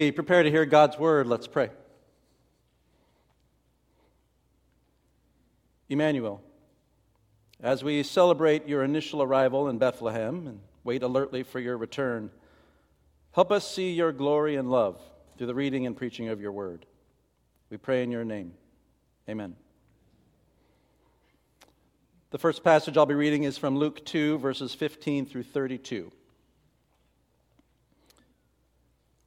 We prepare to hear God's word. Let's pray. Emmanuel, as we celebrate your initial arrival in Bethlehem and wait alertly for your return, help us see your glory and love through the reading and preaching of your word. We pray in your name. Amen. The first passage I'll be reading is from Luke 2, verses 15 through 32.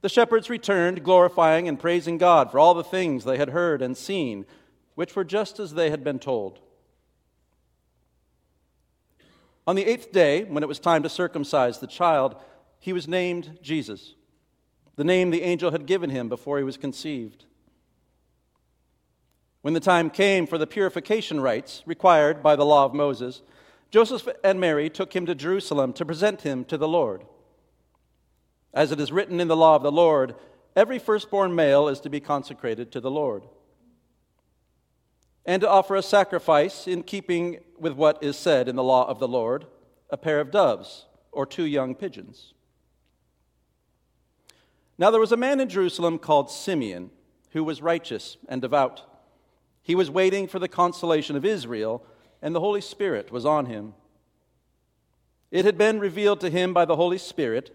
The shepherds returned, glorifying and praising God for all the things they had heard and seen, which were just as they had been told. On the eighth day, when it was time to circumcise the child, he was named Jesus, the name the angel had given him before he was conceived. When the time came for the purification rites required by the law of Moses, Joseph and Mary took him to Jerusalem to present him to the Lord. As it is written in the law of the Lord, every firstborn male is to be consecrated to the Lord, and to offer a sacrifice in keeping with what is said in the law of the Lord a pair of doves or two young pigeons. Now there was a man in Jerusalem called Simeon who was righteous and devout. He was waiting for the consolation of Israel, and the Holy Spirit was on him. It had been revealed to him by the Holy Spirit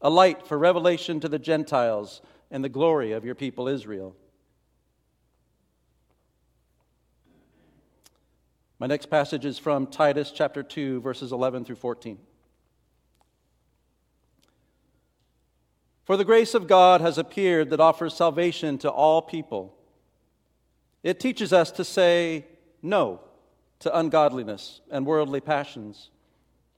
a light for revelation to the Gentiles and the glory of your people Israel. My next passage is from Titus chapter 2, verses 11 through 14. For the grace of God has appeared that offers salvation to all people. It teaches us to say no to ungodliness and worldly passions,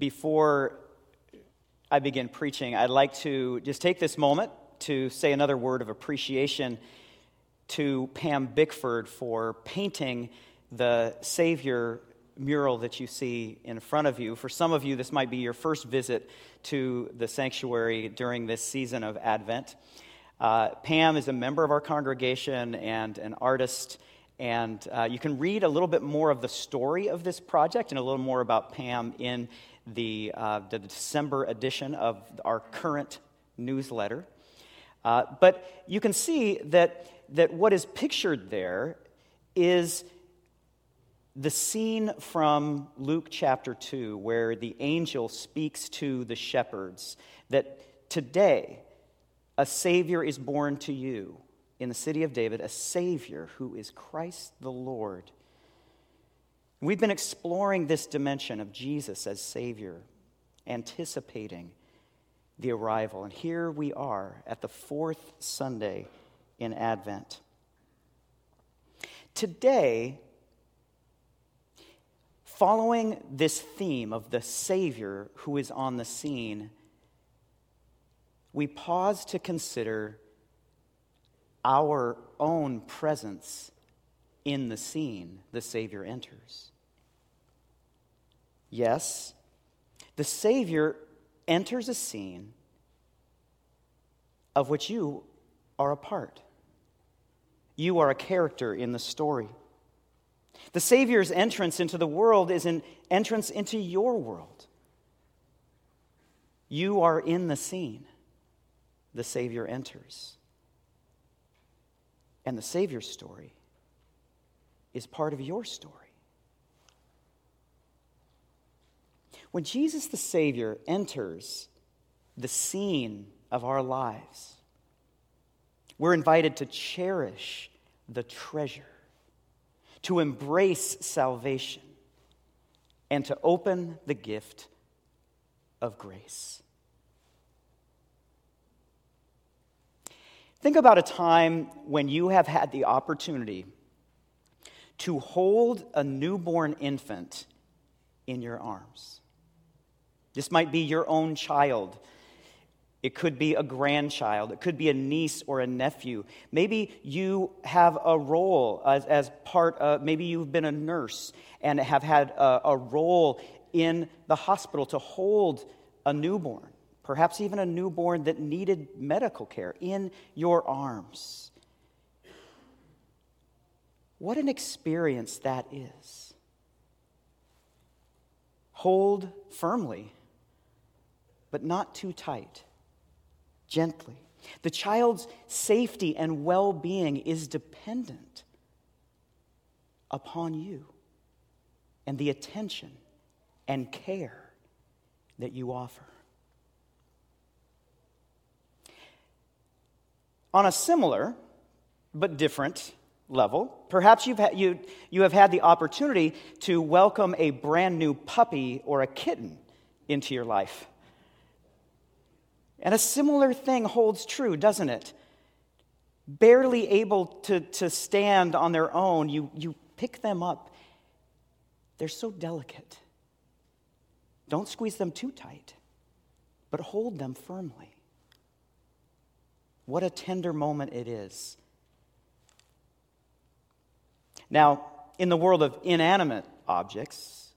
Before I begin preaching, I'd like to just take this moment to say another word of appreciation to Pam Bickford for painting the Savior mural that you see in front of you. For some of you, this might be your first visit to the sanctuary during this season of Advent. Uh, Pam is a member of our congregation and an artist, and uh, you can read a little bit more of the story of this project and a little more about Pam in the, uh, the December edition of our current newsletter. Uh, but you can see that, that what is pictured there is the scene from Luke chapter 2, where the angel speaks to the shepherds that today a Savior is born to you in the city of David, a Savior who is Christ the Lord. We've been exploring this dimension of Jesus as Savior, anticipating the arrival. And here we are at the fourth Sunday in Advent. Today, Following this theme of the Savior who is on the scene, we pause to consider our own presence in the scene the Savior enters. Yes, the Savior enters a scene of which you are a part. You are a character in the story. The Savior's entrance into the world is an entrance into your world. You are in the scene. The Savior enters. And the Savior's story is part of your story. When Jesus the Savior enters the scene of our lives, we're invited to cherish the treasure, to embrace salvation, and to open the gift of grace. Think about a time when you have had the opportunity to hold a newborn infant in your arms. This might be your own child. It could be a grandchild. It could be a niece or a nephew. Maybe you have a role as, as part of, maybe you've been a nurse and have had a, a role in the hospital to hold a newborn, perhaps even a newborn that needed medical care in your arms. What an experience that is. Hold firmly, but not too tight, gently. The child's safety and well being is dependent upon you and the attention and care that you offer. On a similar but different level, perhaps you've had, you, you have had the opportunity to welcome a brand new puppy or a kitten into your life. And a similar thing holds true, doesn't it? Barely able to, to stand on their own, you, you pick them up. They're so delicate. Don't squeeze them too tight, but hold them firmly. What a tender moment it is. Now, in the world of inanimate objects,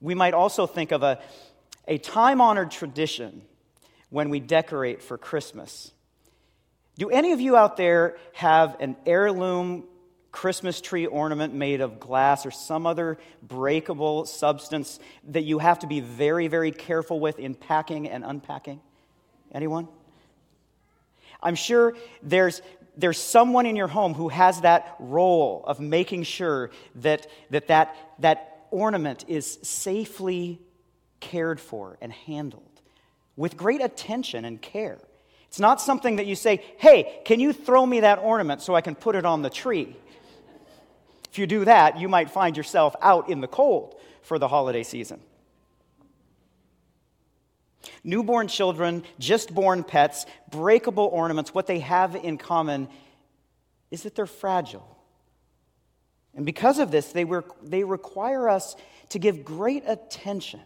we might also think of a, a time honored tradition when we decorate for Christmas. Do any of you out there have an heirloom Christmas tree ornament made of glass or some other breakable substance that you have to be very, very careful with in packing and unpacking? Anyone? I'm sure there's, there's someone in your home who has that role of making sure that that, that, that ornament is safely cared for and handled with great attention and care. It's not something that you say, hey, can you throw me that ornament so I can put it on the tree? If you do that, you might find yourself out in the cold for the holiday season. Newborn children, just born pets, breakable ornaments, what they have in common is that they're fragile. And because of this, they, they require us to give great attention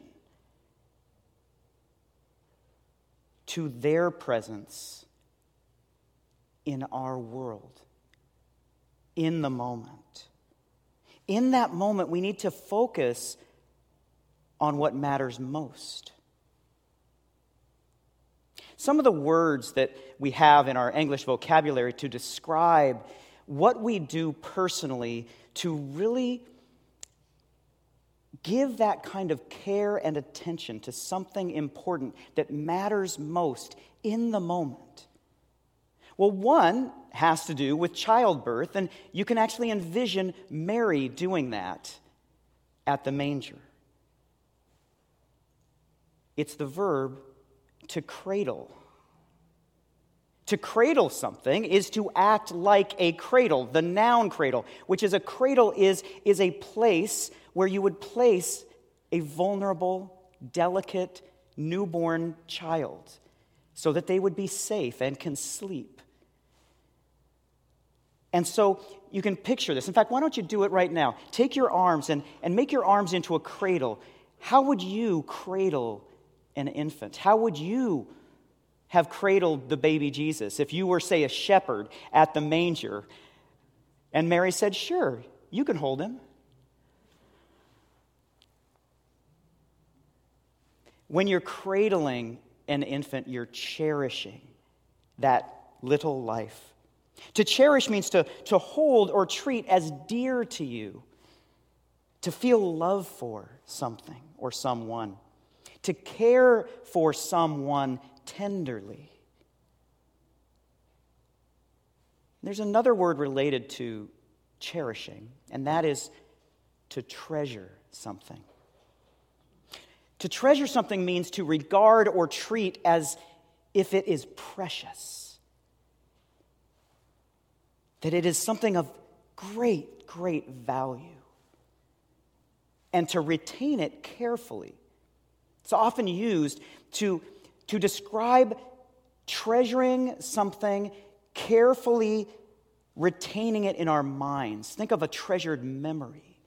to their presence in our world, in the moment in that moment, we need to focus on what matters most. Some of the words that we have in our English vocabulary to describe what we do personally to really give that kind of care and attention to something important that matters most in the moment. Well, one has to do with childbirth, and you can actually envision Mary doing that at the manger. It's the verb to cradle. To cradle something is to act like a cradle, the noun cradle, which is a cradle is, is a place where you would place a vulnerable, delicate, newborn child so that they would be safe and can sleep. And so you can picture this. In fact, why don't you do it right now? Take your arms and, and make your arms into a cradle. How would you cradle an infant? How would you have cradled the baby Jesus if you were, say, a shepherd at the manger? And Mary said, Sure, you can hold him. When you're cradling an infant, you're cherishing that little life. To cherish means to, to hold or treat as dear to you, to feel love for something or someone, to care for someone tenderly. There's another word related to cherishing, and that is to treasure something. To treasure something means to regard or treat as if it is precious, that it is something of great, great value, and to retain it carefully. It's often used to, to describe treasuring something, carefully retaining it in our minds. Think of a treasured memory,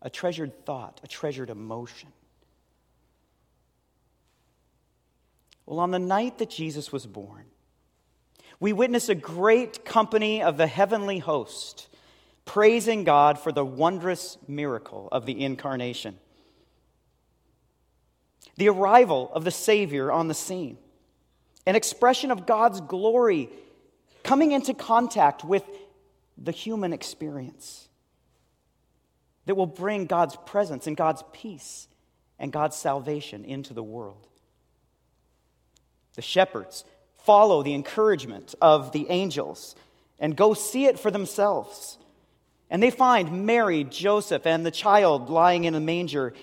a treasured thought, a treasured emotion. Well, on the night that Jesus was born, we witness a great company of the heavenly host praising God for the wondrous miracle of the incarnation. The arrival of the Savior on the scene, an expression of God's glory coming into contact with the human experience that will bring God's presence and God's peace and God's salvation into the world. The shepherds follow the encouragement of the angels and go see it for themselves. And they find Mary, Joseph, and the child lying in a manger.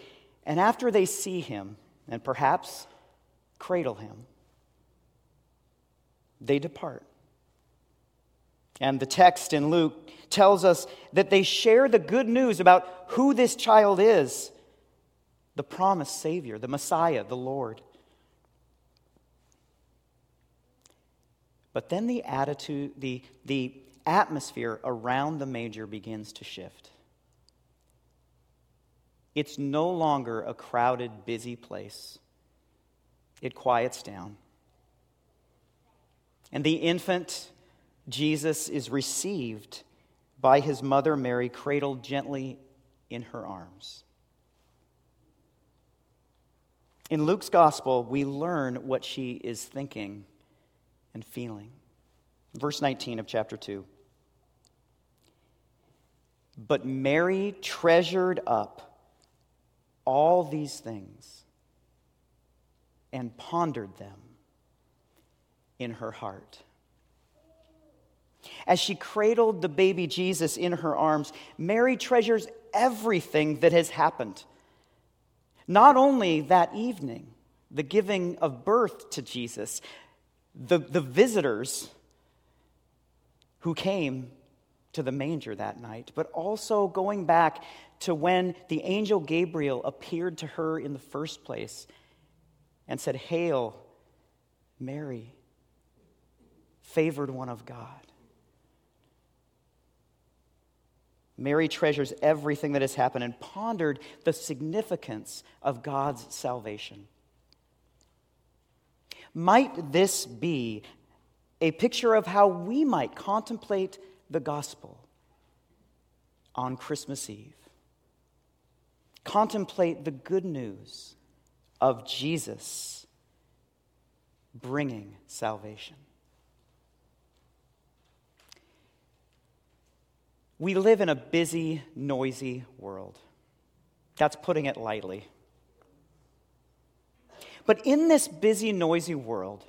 And after they see him, and perhaps cradle him, they depart. And the text in Luke tells us that they share the good news about who this child is the promised Savior, the Messiah, the Lord. But then the attitude, the, the atmosphere around the major begins to shift. It's no longer a crowded, busy place. It quiets down. And the infant, Jesus, is received by his mother Mary, cradled gently in her arms. In Luke's gospel, we learn what she is thinking and feeling. Verse 19 of chapter 2. But Mary treasured up all these things and pondered them in her heart. As she cradled the baby Jesus in her arms, Mary treasures everything that has happened. Not only that evening, the giving of birth to Jesus, the, the visitors who came to the manger that night, but also going back to when the angel Gabriel appeared to her in the first place and said, Hail, Mary, favored one of God. Mary treasures everything that has happened and pondered the significance of God's salvation. Might this be a picture of how we might contemplate the gospel on Christmas Eve? Contemplate the good news of Jesus bringing salvation. We live in a busy, noisy world. That's putting it lightly. But in this busy, noisy world,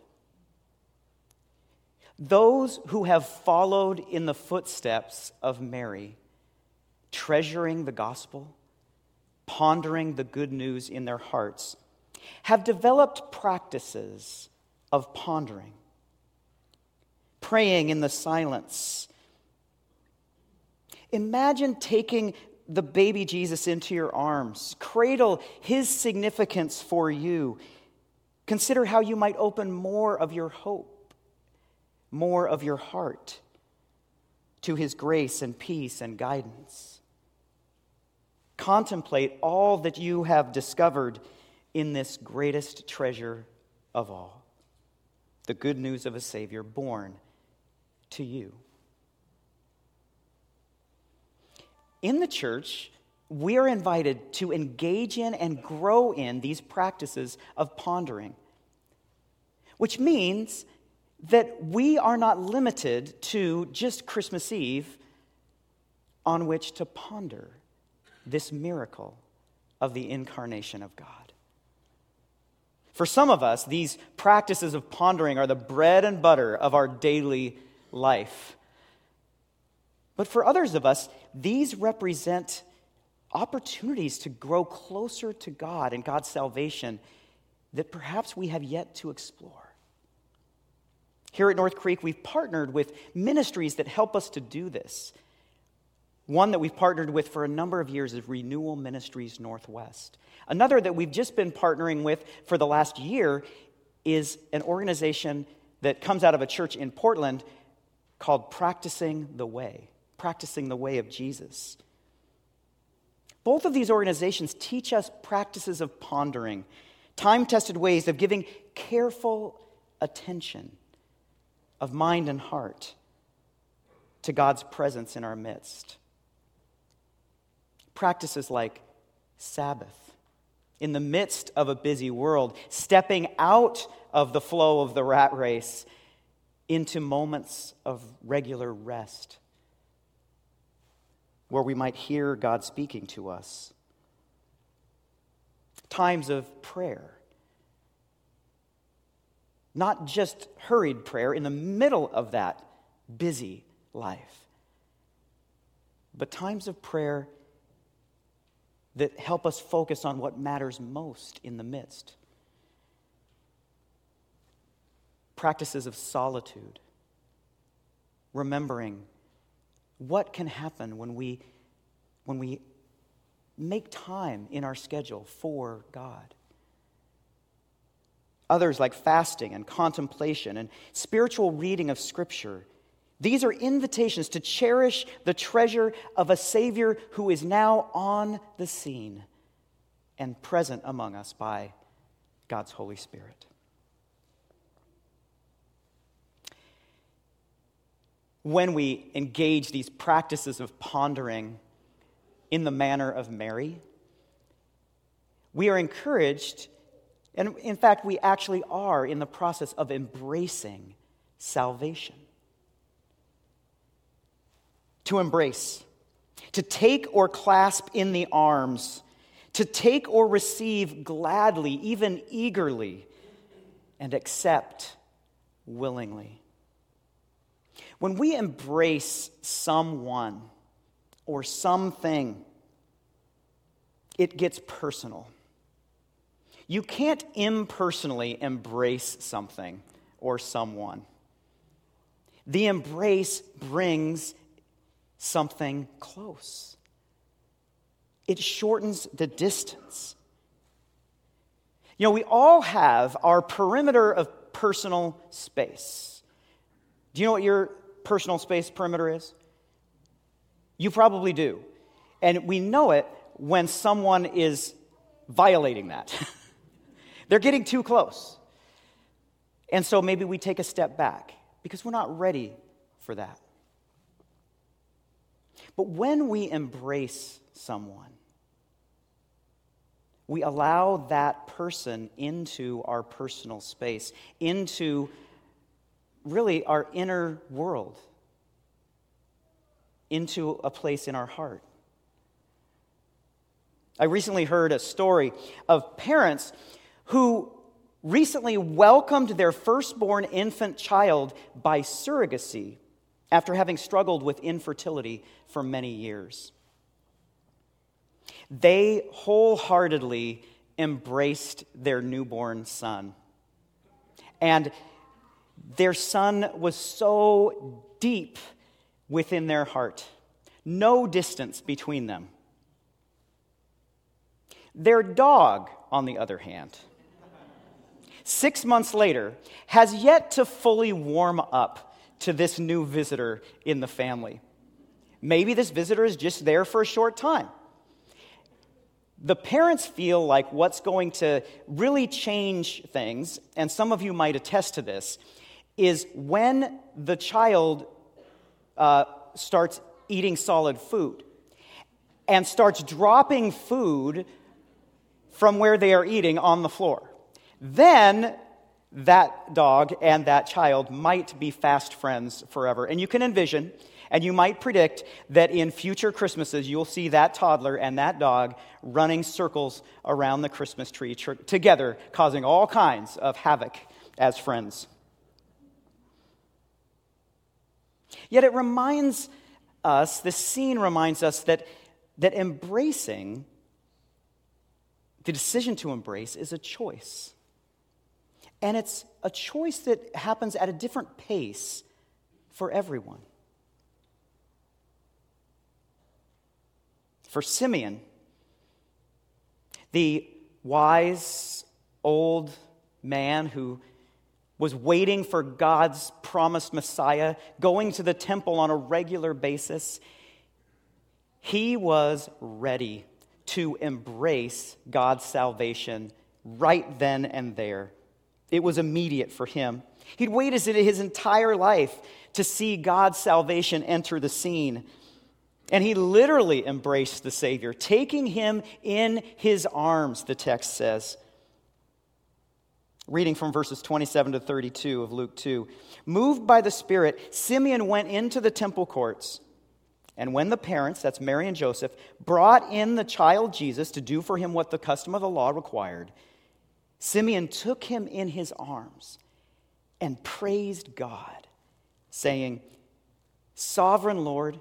those who have followed in the footsteps of Mary, treasuring the gospel, pondering the good news in their hearts, have developed practices of pondering, praying in the silence. Imagine taking the baby Jesus into your arms, cradle his significance for you Consider how you might open more of your hope, more of your heart to His grace and peace and guidance. Contemplate all that you have discovered in this greatest treasure of all the good news of a Savior born to you. in the church, we are invited to engage in and grow in these practices of pondering, which means that we are not limited to just Christmas Eve on which to ponder this miracle of the incarnation of God. For some of us, these practices of pondering are the bread and butter of our daily life. But for others of us, these represent opportunities to grow closer to God and God's salvation that perhaps we have yet to explore. Here at North Creek, we've partnered with ministries that help us to do this. One that we've partnered with for a number of years is Renewal Ministries Northwest. Another that we've just been partnering with for the last year is an organization that comes out of a church in Portland called Practicing the Way, Practicing the Way of Jesus. Both of these organizations teach us practices of pondering, time tested ways of giving careful attention of mind and heart to God's presence in our midst. Practices like Sabbath, in the midst of a busy world, stepping out of the flow of the rat race into moments of regular rest where we might hear God speaking to us. Times of prayer. Not just hurried prayer in the middle of that busy life, but times of prayer that help us focus on what matters most in the midst. Practices of solitude, remembering what can happen when we, when we make time in our schedule for God. Others, like fasting and contemplation and spiritual reading of Scripture, these are invitations to cherish the treasure of a Savior who is now on the scene and present among us by God's Holy Spirit. when we engage these practices of pondering in the manner of Mary, we are encouraged, and in fact, we actually are in the process of embracing salvation. To embrace, to take or clasp in the arms, to take or receive gladly, even eagerly, and accept willingly. When we embrace someone or something, it gets personal. You can't impersonally embrace something or someone. The embrace brings something close, it shortens the distance. You know, we all have our perimeter of personal space. Do you know what your personal space perimeter is? You probably do. And we know it when someone is violating that. They're getting too close. And so maybe we take a step back because we're not ready for that. But when we embrace someone, we allow that person into our personal space, into really our inner world into a place in our heart. I recently heard a story of parents who recently welcomed their firstborn infant child by surrogacy after having struggled with infertility for many years. They wholeheartedly embraced their newborn son. And their son was so deep within their heart, no distance between them. Their dog, on the other hand, six months later, has yet to fully warm up to this new visitor in the family. Maybe this visitor is just there for a short time. The parents feel like what's going to really change things, and some of you might attest to this, is when the child uh, starts eating solid food. and starts dropping food from where they are eating on the floor. Then that dog and that child might be fast friends forever. And you can envision and you might predict that in future Christmases, you'll see that toddler and that dog running circles around the Christmas tree tr- together, causing all kinds of havoc as friends. Yet it reminds us, this scene reminds us that, that embracing, the decision to embrace, is a choice. And it's a choice that happens at a different pace for everyone. For Simeon, the wise old man who was waiting for God's promised Messiah, going to the temple on a regular basis, he was ready to embrace God's salvation right then and there. It was immediate for him. He'd waited his entire life to see God's salvation enter the scene. And he literally embraced the Savior, taking him in his arms, the text says. Reading from verses 27 to 32 of Luke 2. Moved by the Spirit, Simeon went into the temple courts. And when the parents, that's Mary and Joseph, brought in the child Jesus to do for him what the custom of the law required, Simeon took him in his arms and praised God, saying, Sovereign Lord,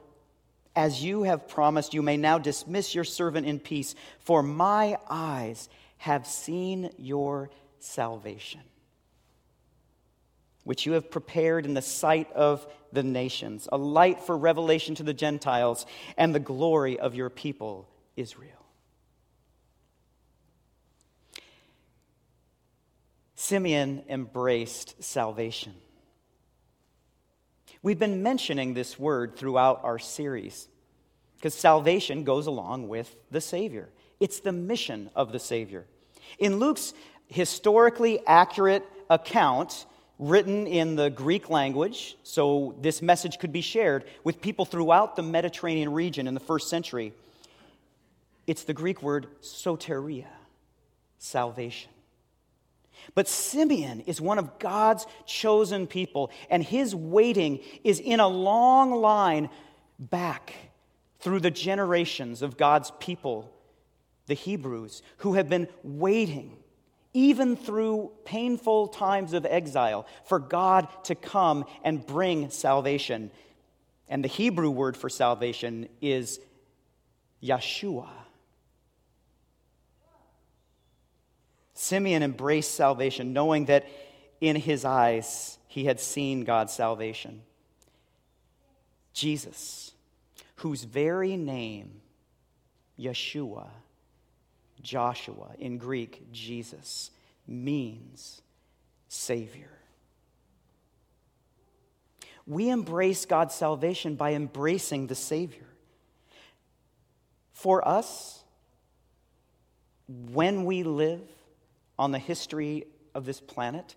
as you have promised, you may now dismiss your servant in peace, for my eyes have seen your salvation, which you have prepared in the sight of the nations, a light for revelation to the Gentiles, and the glory of your people, Israel. Simeon embraced salvation. We've been mentioning this word throughout our series because salvation goes along with the Savior. It's the mission of the Savior. In Luke's historically accurate account, written in the Greek language, so this message could be shared with people throughout the Mediterranean region in the first century, it's the Greek word soteria, salvation. But Simeon is one of God's chosen people, and his waiting is in a long line back through the generations of God's people, the Hebrews, who have been waiting, even through painful times of exile, for God to come and bring salvation. And the Hebrew word for salvation is Yeshua. Simeon embraced salvation, knowing that in his eyes he had seen God's salvation. Jesus, whose very name, Yeshua, Joshua, in Greek, Jesus, means Savior. We embrace God's salvation by embracing the Savior. For us, when we live on the history of this planet,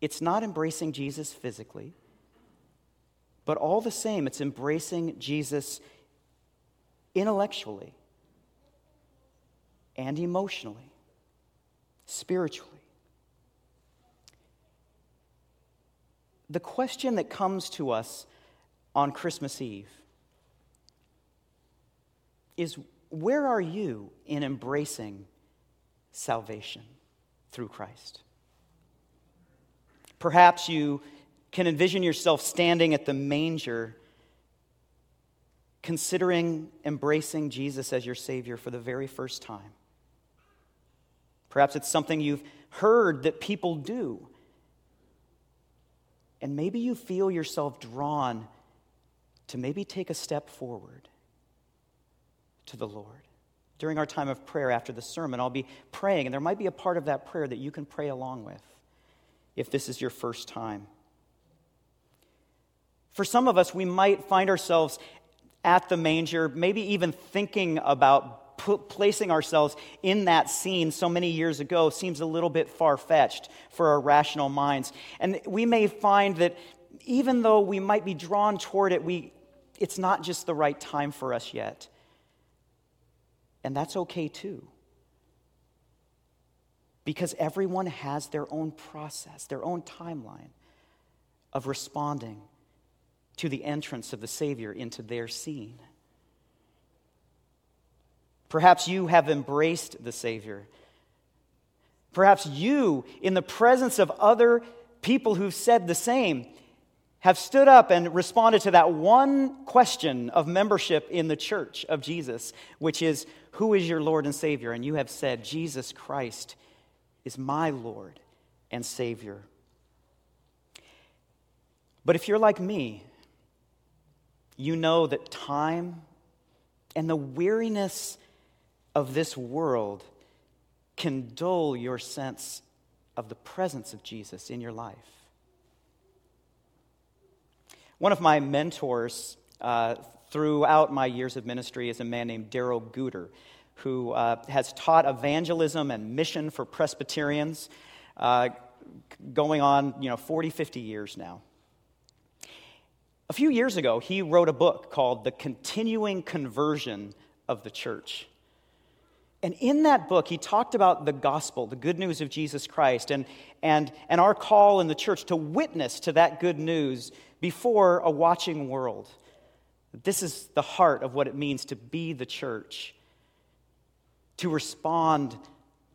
it's not embracing Jesus physically, but all the same, it's embracing Jesus intellectually and emotionally, spiritually. The question that comes to us on Christmas Eve is where are you in embracing salvation? Through Christ. Perhaps you can envision yourself standing at the manger, considering embracing Jesus as your Savior for the very first time. Perhaps it's something you've heard that people do. And maybe you feel yourself drawn to maybe take a step forward to the Lord during our time of prayer after the sermon, I'll be praying, and there might be a part of that prayer that you can pray along with if this is your first time. For some of us, we might find ourselves at the manger, maybe even thinking about placing ourselves in that scene so many years ago seems a little bit far fetched for our rational minds. And we may find that even though we might be drawn toward it, we, it's not just the right time for us yet. And that's okay too. Because everyone has their own process, their own timeline of responding to the entrance of the Savior into their scene. Perhaps you have embraced the Savior. Perhaps you, in the presence of other people who've said the same, have stood up and responded to that one question of membership in the church of Jesus, which is, Who is your Lord and Savior? And you have said, Jesus Christ is my Lord and Savior. But if you're like me, you know that time and the weariness of this world can dull your sense of the presence of Jesus in your life. One of my mentors uh, throughout my years of ministry is a man named Darrell Guder, who uh, has taught evangelism and mission for Presbyterians uh, going on, you know, 40, 50 years now. A few years ago, he wrote a book called The Continuing Conversion of the Church. And in that book, he talked about the gospel, the good news of Jesus Christ, and, and, and our call in the church to witness to that good news before a watching world. This is the heart of what it means to be the church, to respond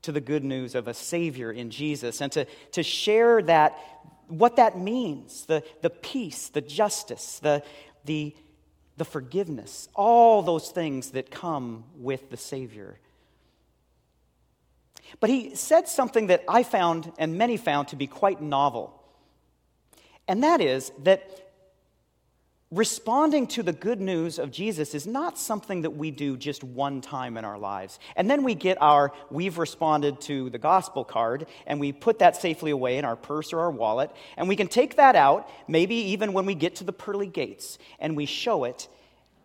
to the good news of a Savior in Jesus, and to, to share that, what that means the, the peace, the justice, the, the, the forgiveness, all those things that come with the Savior. But he said something that I found and many found to be quite novel. And that is that responding to the good news of Jesus is not something that we do just one time in our lives. And then we get our we've responded to the gospel card and we put that safely away in our purse or our wallet. And we can take that out, maybe even when we get to the pearly gates, and we show it,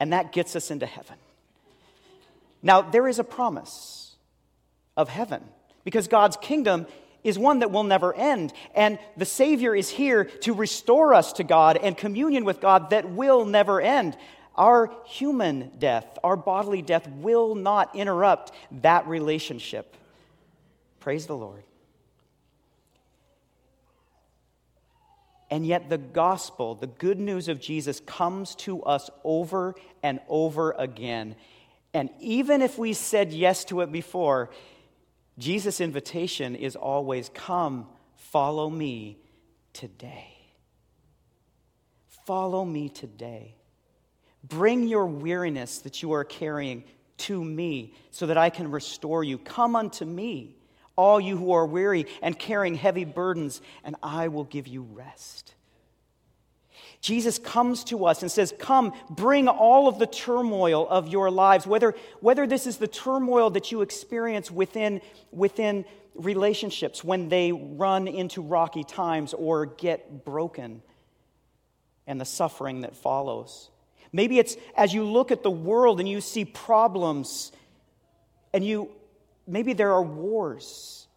and that gets us into heaven. Now, there is a promise of heaven because God's kingdom is one that will never end. And the Savior is here to restore us to God and communion with God that will never end. Our human death, our bodily death, will not interrupt that relationship. Praise the Lord. And yet, the gospel, the good news of Jesus, comes to us over and over again. And even if we said yes to it before, Jesus' invitation is always come, follow me today. Follow me today. Bring your weariness that you are carrying to me so that I can restore you. Come unto me, all you who are weary and carrying heavy burdens, and I will give you rest. Jesus comes to us and says, Come, bring all of the turmoil of your lives, whether, whether this is the turmoil that you experience within, within relationships when they run into rocky times or get broken, and the suffering that follows. Maybe it's as you look at the world and you see problems, and you maybe there are wars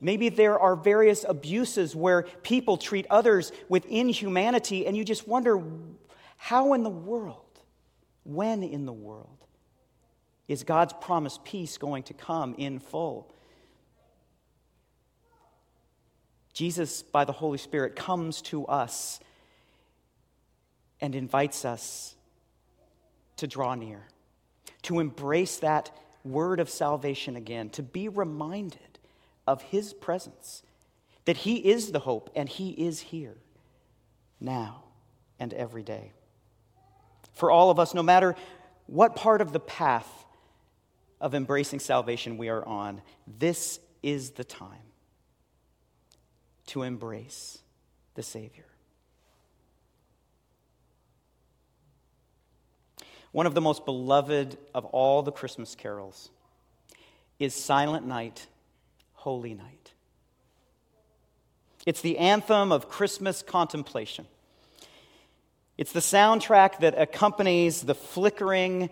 Maybe there are various abuses where people treat others with inhumanity, and you just wonder how in the world, when in the world, is God's promised peace going to come in full? Jesus, by the Holy Spirit, comes to us and invites us to draw near, to embrace that word of salvation again, to be reminded of His presence, that He is the hope and He is here now and every day. For all of us, no matter what part of the path of embracing salvation we are on, this is the time to embrace the Savior. One of the most beloved of all the Christmas carols is Silent Night Holy Night. It's the anthem of Christmas contemplation. It's the soundtrack that accompanies the flickering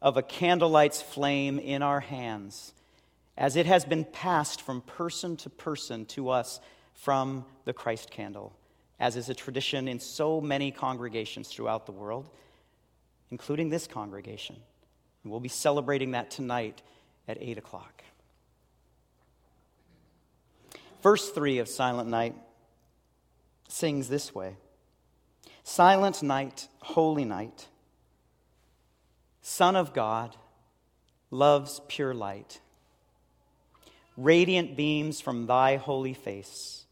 of a candlelight's flame in our hands as it has been passed from person to person to us from the Christ candle, as is a tradition in so many congregations throughout the world, including this congregation. We'll be celebrating that tonight at 8 o'clock. Verse 3 of Silent Night sings this way Silent night, holy night, Son of God, love's pure light, radiant beams from thy holy face,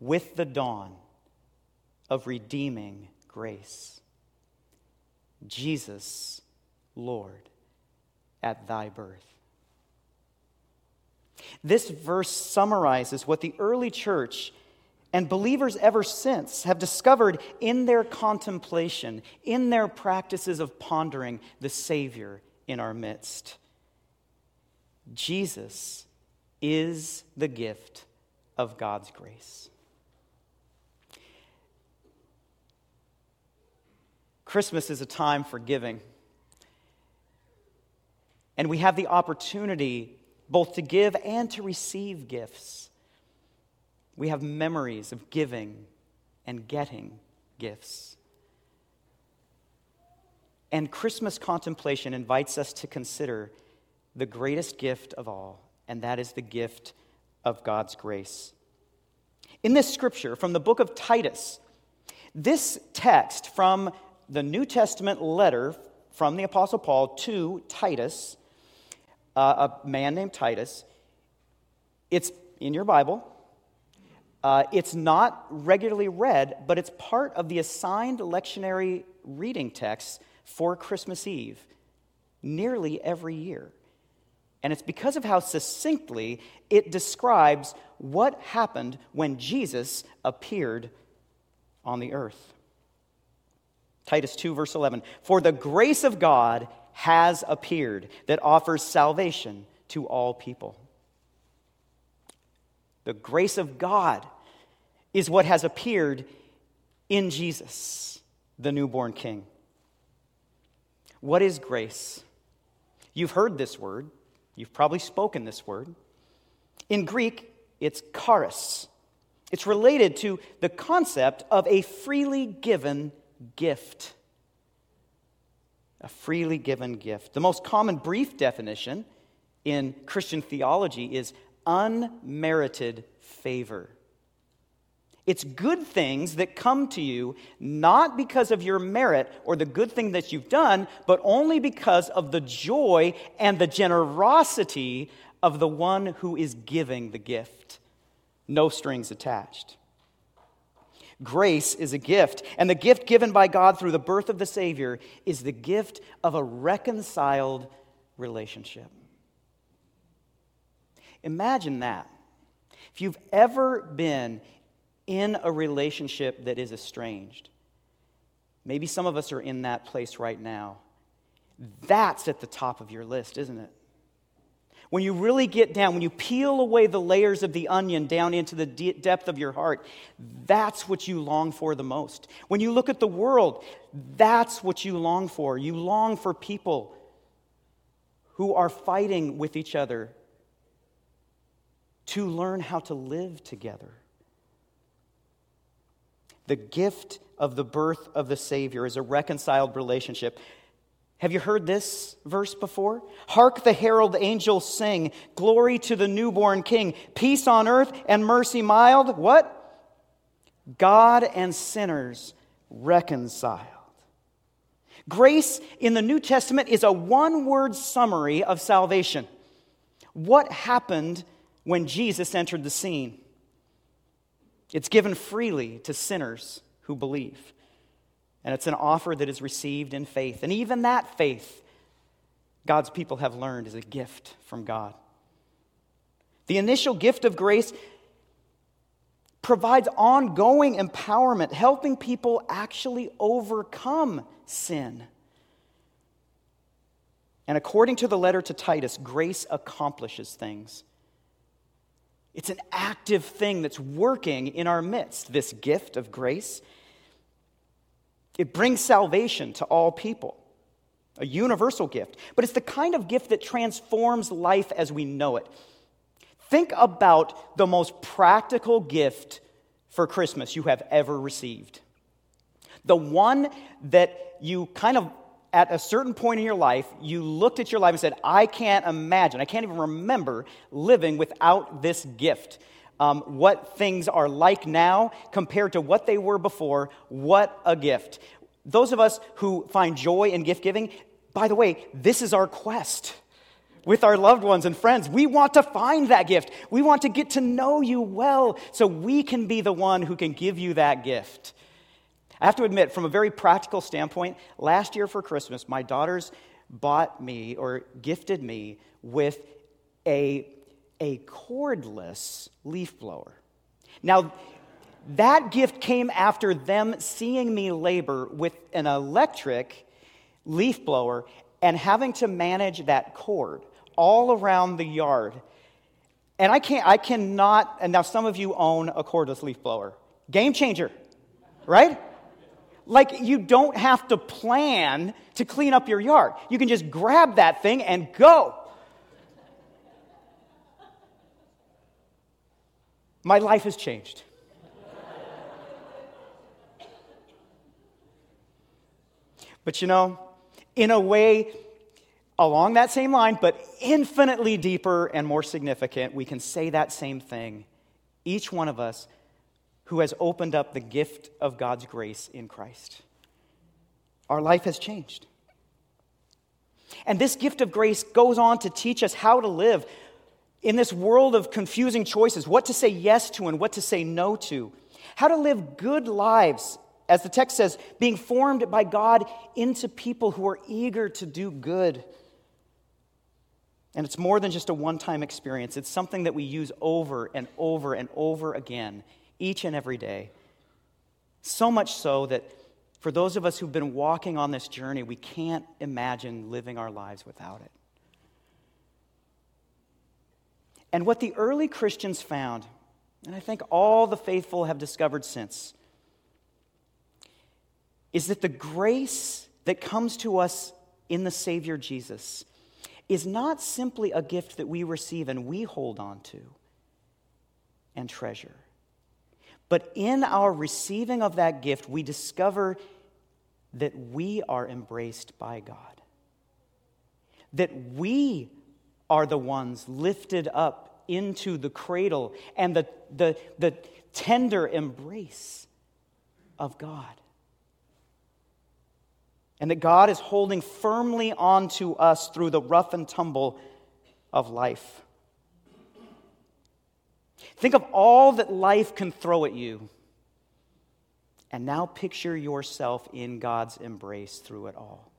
with the dawn of redeeming grace. Jesus, Lord, at thy birth. This verse summarizes what the early church and believers ever since have discovered in their contemplation, in their practices of pondering the Savior in our midst. Jesus is the gift of God's grace. Christmas is a time for giving. And we have the opportunity both to give and to receive gifts. We have memories of giving and getting gifts. And Christmas contemplation invites us to consider the greatest gift of all, and that is the gift of God's grace. In this scripture from the book of Titus, this text from the New Testament letter from the Apostle Paul to Titus, uh, a man named Titus. It's in your Bible. Uh, it's not regularly read, but it's part of the assigned lectionary reading text for Christmas Eve nearly every year. And it's because of how succinctly it describes what happened when Jesus appeared on the earth. Titus 2, verse 11. For the grace of God has appeared that offers salvation to all people. The grace of God is what has appeared in Jesus, the newborn King. What is grace? You've heard this word, you've probably spoken this word. In Greek, it's charis. It's related to the concept of a freely given gift. A freely given gift. The most common brief definition in Christian theology is unmerited favor. It's good things that come to you not because of your merit or the good thing that you've done, but only because of the joy and the generosity of the one who is giving the gift. No strings attached. Grace is a gift, and the gift given by God through the birth of the Savior is the gift of a reconciled relationship. Imagine that. If you've ever been in a relationship that is estranged, maybe some of us are in that place right now. That's at the top of your list, isn't it? When you really get down, when you peel away the layers of the onion down into the de- depth of your heart, that's what you long for the most. When you look at the world, that's what you long for. You long for people who are fighting with each other to learn how to live together. The gift of the birth of the Savior is a reconciled relationship have you heard this verse before? Hark the herald angels sing, Glory to the newborn King, peace on earth and mercy mild. What? God and sinners reconciled. Grace in the New Testament is a one word summary of salvation. What happened when Jesus entered the scene? It's given freely to sinners who believe. And it's an offer that is received in faith. And even that faith, God's people have learned, is a gift from God. The initial gift of grace provides ongoing empowerment, helping people actually overcome sin. And according to the letter to Titus, grace accomplishes things. It's an active thing that's working in our midst, this gift of grace. It brings salvation to all people, a universal gift. But it's the kind of gift that transforms life as we know it. Think about the most practical gift for Christmas you have ever received. The one that you kind of at a certain point in your life, you looked at your life and said, I can't imagine, I can't even remember living without this gift. Um, what things are like now compared to what they were before, what a gift. Those of us who find joy in gift giving, by the way, this is our quest with our loved ones and friends. We want to find that gift. We want to get to know you well so we can be the one who can give you that gift. I have to admit, from a very practical standpoint, last year for Christmas, my daughters bought me or gifted me with a, a cordless leaf blower. Now, that gift came after them seeing me labor with an electric leaf blower and having to manage that cord all around the yard. And I can't, I cannot, and now some of you own a cordless leaf blower. Game changer, right? Like you don't have to plan to clean up your yard. You can just grab that thing and go. My life has changed. But you know, in a way, along that same line, but infinitely deeper and more significant, we can say that same thing. Each one of us who has opened up the gift of God's grace in Christ. Our life has changed. And this gift of grace goes on to teach us how to live in this world of confusing choices what to say yes to and what to say no to, how to live good lives, as the text says, being formed by God into people who are eager to do good and it's more than just a one time experience, it's something that we use over and over and over again, each and every day. So much so that for those of us who've been walking on this journey, we can't imagine living our lives without it. And what the early Christians found, and I think all the faithful have discovered since, is that the grace that comes to us in the Savior Jesus is not simply a gift that we receive and we hold on to and treasure. But in our receiving of that gift, we discover that we are embraced by God. That we are the ones lifted up into the cradle and the, the, the tender embrace of God and that God is holding firmly onto us through the rough and tumble of life. Think of all that life can throw at you, and now picture yourself in God's embrace through it all.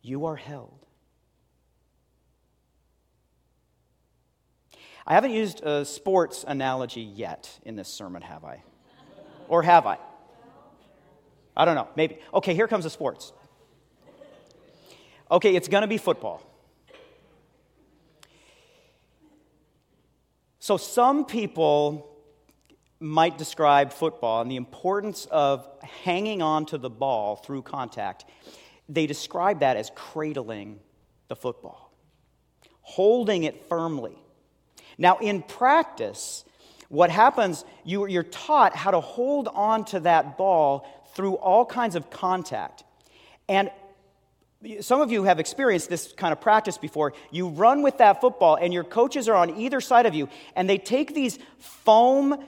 You are held. I haven't used a sports analogy yet in this sermon, have I? Or have I? I don't know, maybe. Okay, here comes the sports. Okay, it's going to be football. So, some people might describe football and the importance of hanging on to the ball through contact. They describe that as cradling the football, holding it firmly. Now, in practice, what happens, you, are taught how to hold on to that ball through all kinds of contact. And some of you have experienced this kind of practice before. You run with that football, and your coaches are on either side of you, and they take these foam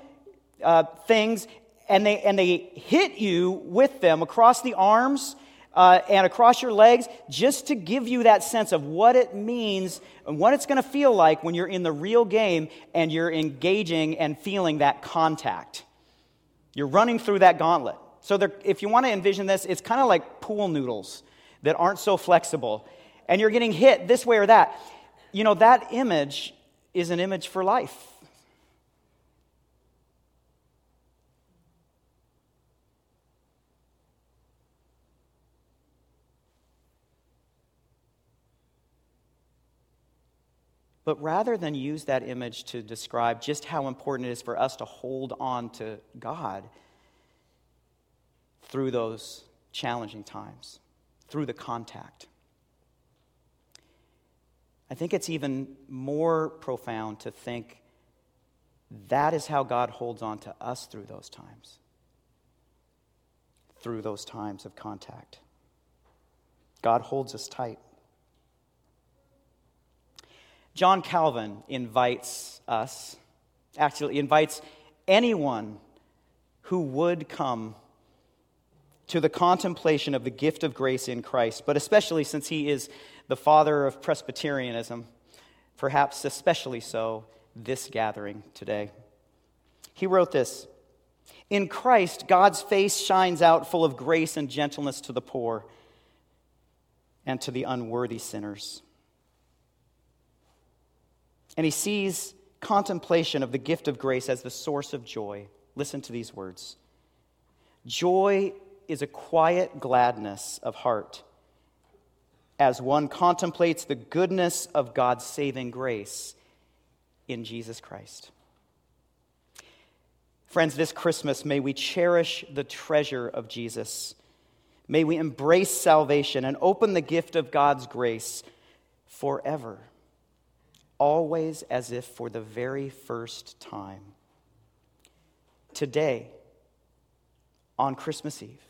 uh, things and they, and they hit you with them across the arms uh, and across your legs just to give you that sense of what it means and what it's going to feel like when you're in the real game and you're engaging and feeling that contact. You're running through that gauntlet. So, if you want to envision this, it's kind of like pool noodles that aren't so flexible, and you're getting hit this way or that. You know, that image is an image for life. But rather than use that image to describe just how important it is for us to hold on to God, through those challenging times, through the contact. I think it's even more profound to think that is how God holds on to us through those times, through those times of contact. God holds us tight. John Calvin invites us, actually, invites anyone who would come to the contemplation of the gift of grace in Christ, but especially since he is the father of Presbyterianism, perhaps especially so this gathering today. He wrote this In Christ, God's face shines out full of grace and gentleness to the poor and to the unworthy sinners. And he sees contemplation of the gift of grace as the source of joy. Listen to these words Joy is a quiet gladness of heart as one contemplates the goodness of God's saving grace in Jesus Christ. Friends, this Christmas, may we cherish the treasure of Jesus. May we embrace salvation and open the gift of God's grace forever always as if for the very first time. Today, on Christmas Eve,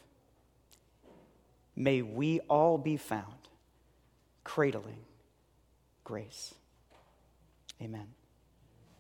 may we all be found cradling grace. Amen.